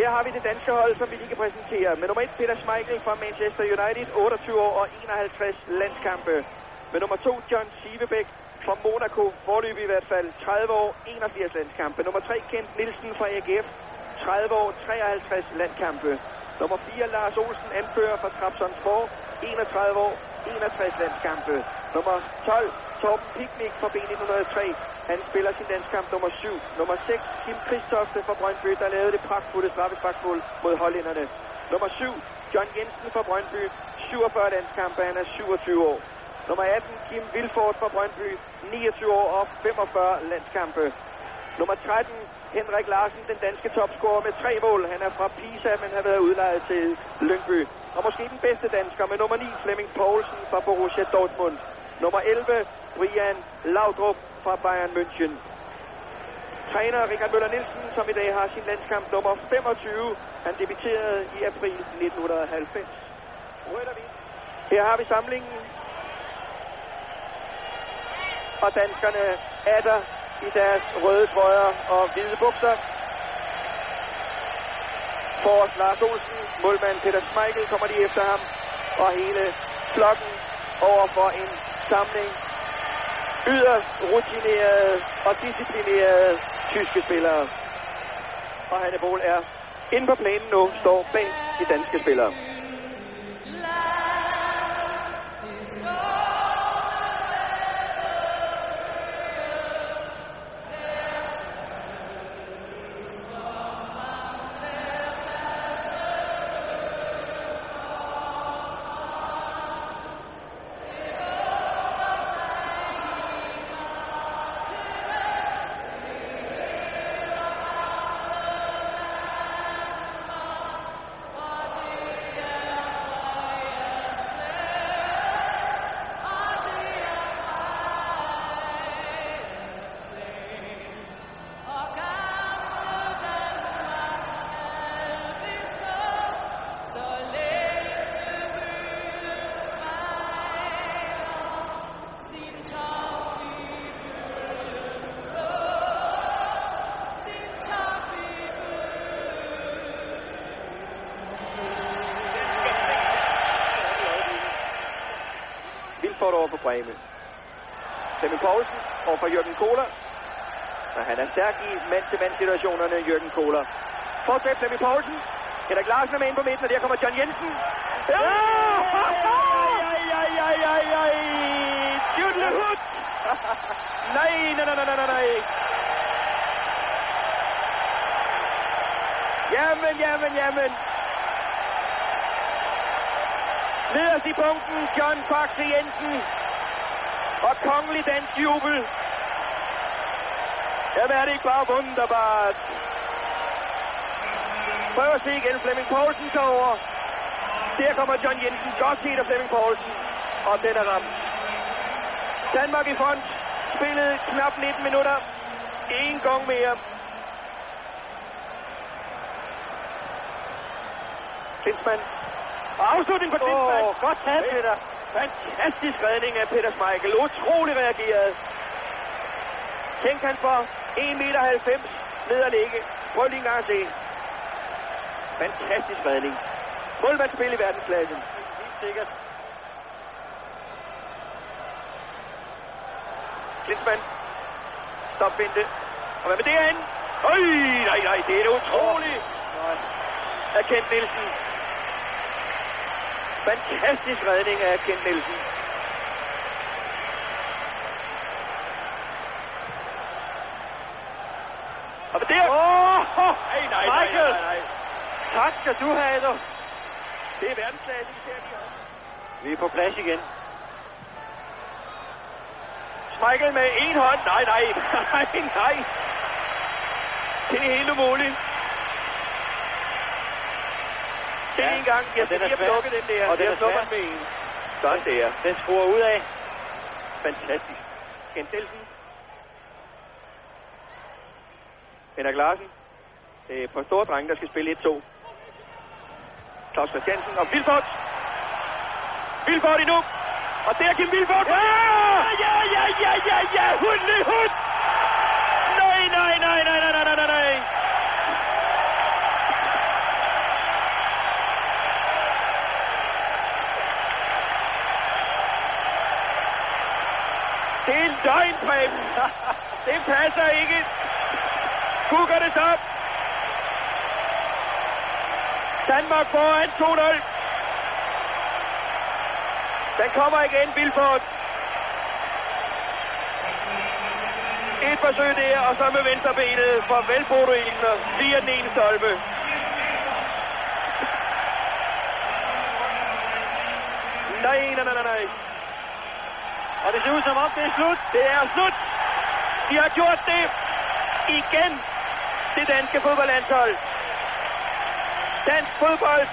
Her har vi det danske hold, som vi lige kan præsentere. Med nummer 1 Peter Schmeichel fra Manchester United, 28 år og 51 landskampe. Med nummer 2 John Sivebæk fra Monaco, forløb i hvert fald 30 år, 81 landskampe. Nummer 3 Kent Nielsen fra AGF, 30 år, 53 landskampe. Nummer 4 Lars Olsen, anfører fra Trabzonspor, 31 år, 61 landskampe. Nummer 12 Torben Piknik fra B1903. Han spiller sin landskamp nummer 7. Nummer 6 Kim Kristofte fra Brøndby, der lavede det pragtfulde straffesparkmål mod hollænderne. Nummer 7 John Jensen fra Brøndby, 47 landskampe, han er 27 år. Nummer 18 Kim Vilfort fra Brøndby, 29 år og 45 landskampe. Nummer 13 Henrik Larsen, den danske topscorer med tre mål. Han er fra Pisa, men har været udlejet til Lyngby. Og måske den bedste dansker med nummer 9, Flemming Poulsen fra Borussia Dortmund. Nummer 11, Brian Laudrup fra Bayern München. Træner Richard Møller Nielsen, som i dag har sin landskamp nummer 25. Han debuterede i april 1990. Her har vi samlingen. Og danskerne er der i deres røde trøjer og hvide bukser. Forrest Lars Olsen, målmand Peter Schmeichel kommer de efter ham, og hele flokken over for en samling yderst rutinerede og disciplinerede tyske spillere. Og Hanne Bohl er inde på planen nu, står bag de danske spillere. Bremen. Flemming Poulsen over for Jørgen Kohler. Og han er stærk i mand-til-mand-situationerne, Jørgen Kohler. Fortsæt Flemming Poulsen. Henrik Larsen er med ind på midten, og der kommer John Jensen. Ja! Jydlehut! nej, nej, nej, nej, nej, nej. Jamen, jamen, jamen. Nederst i punkten, John Faxe Jensen. Og kongelig dansk jubel. Jamen er det ikke bare wunderbart. Prøv at se igen, Flemming Poulsen tager over. Der kommer John Jensen. Godt set af Flemming Poulsen. Og den er ramt. Danmark i front. Spillet knap 19 minutter. En gang mere. Klinsmann. Og afslutning på Klinsmann. Åh, godt taget, Peter. Fantastisk redning af Peter Schmeichel. Utrolig reageret. Tænk han for 1,90 meter ned at ligge. Prøv lige engang at se. Fantastisk redning. Målmandsspil i verdensklasse. Helt sikkert. Klinsmann. Stop vente. Og hvad med det herinde? Øj, nej, nej, det er det utroligt. Erkendt Nielsen. Fantastisk redning af Kent Nielsen. Og det... Åh, oh, Nej, nej, nej, Michael. nej, nej. Tak skal du have, Adolf. Det er verdensklasse, vi ser også. Vi er på plads igen. Michael med en hånd. Nej, nej, nej, nej. Det er helt umuligt. Se Ja, en gang. Jeg skal er lige have plukket den der. Og den er svær. med en. Sådan der. Den skruer ud af. Fantastisk. Kent Nielsen. Henrik Larsen. Det er på store drenge, der skal spille 1-2. Claus Christiansen og Vilfort. Vilfort endnu. Og der Kim Vilfort. Ja! Ja, ja, ja, ja, ja. Hundle, hund. Nej, nej, nej, nej, nej, nej, nej, nej. Døgn, Preben. Det passer ikke. Kukker det op. Danmark foran 2-0. Den kommer igen, Vilfort. Et forsøg der, og så med venstre benet for Velbodo Ilsen via den ene stolpe. Nej, nej, nej, nej. Og det ser ud som om, det er slut. Det er slut. De har gjort det igen. Det danske fodboldlandshold. Dansk fodbold.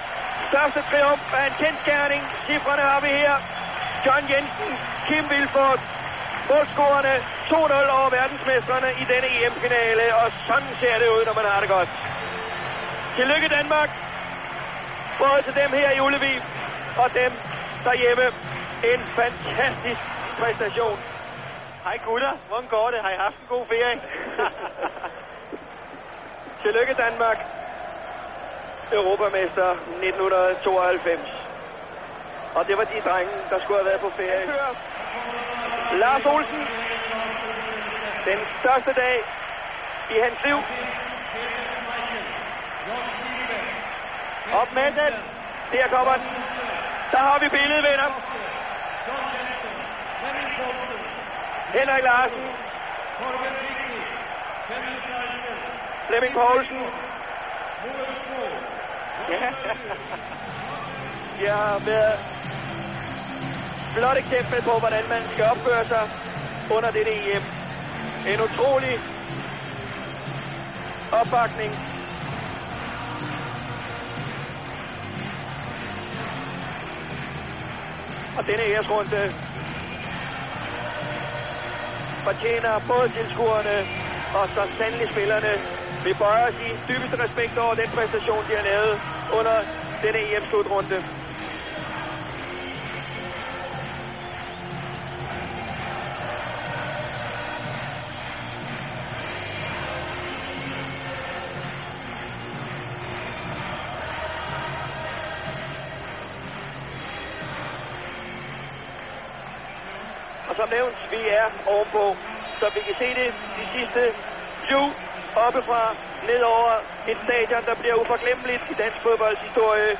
Største triumf er en kendskærning. Cifrene har vi her. John Jensen, Kim Vilfort, målscorerne 2-0 over verdensmestrene i denne EM-finale, og sådan ser det ud, når man har det godt. Tillykke Danmark, både til dem her i Ullevi og dem derhjemme. En fantastisk præstation. Hej gutter, hvordan går det? Har I haft en god ferie? Tillykke Danmark. Europamester 1992. Og det var de drenge, der skulle have været på ferie. Lars Olsen. Den største dag i hans liv. Op med den. Der kommer den. Der har vi billedet, venner. Henrik Larsen. Flemming Poulsen. Ja. De har været flot eksempel på, hvordan man skal opføre sig under dette EM. En utrolig opbakning. Og denne æresrunde fortjener både tilskuerne og så sandelig spillerne. Vi bøjer os i dybeste respekt over den præstation, de har lavet under denne EM-slutrunde. Som nævnt, vi er ovenpå, så vi kan se det de sidste view oppefra ned over et stadion, der bliver uforglemmeligt i dansk fodbolds historie.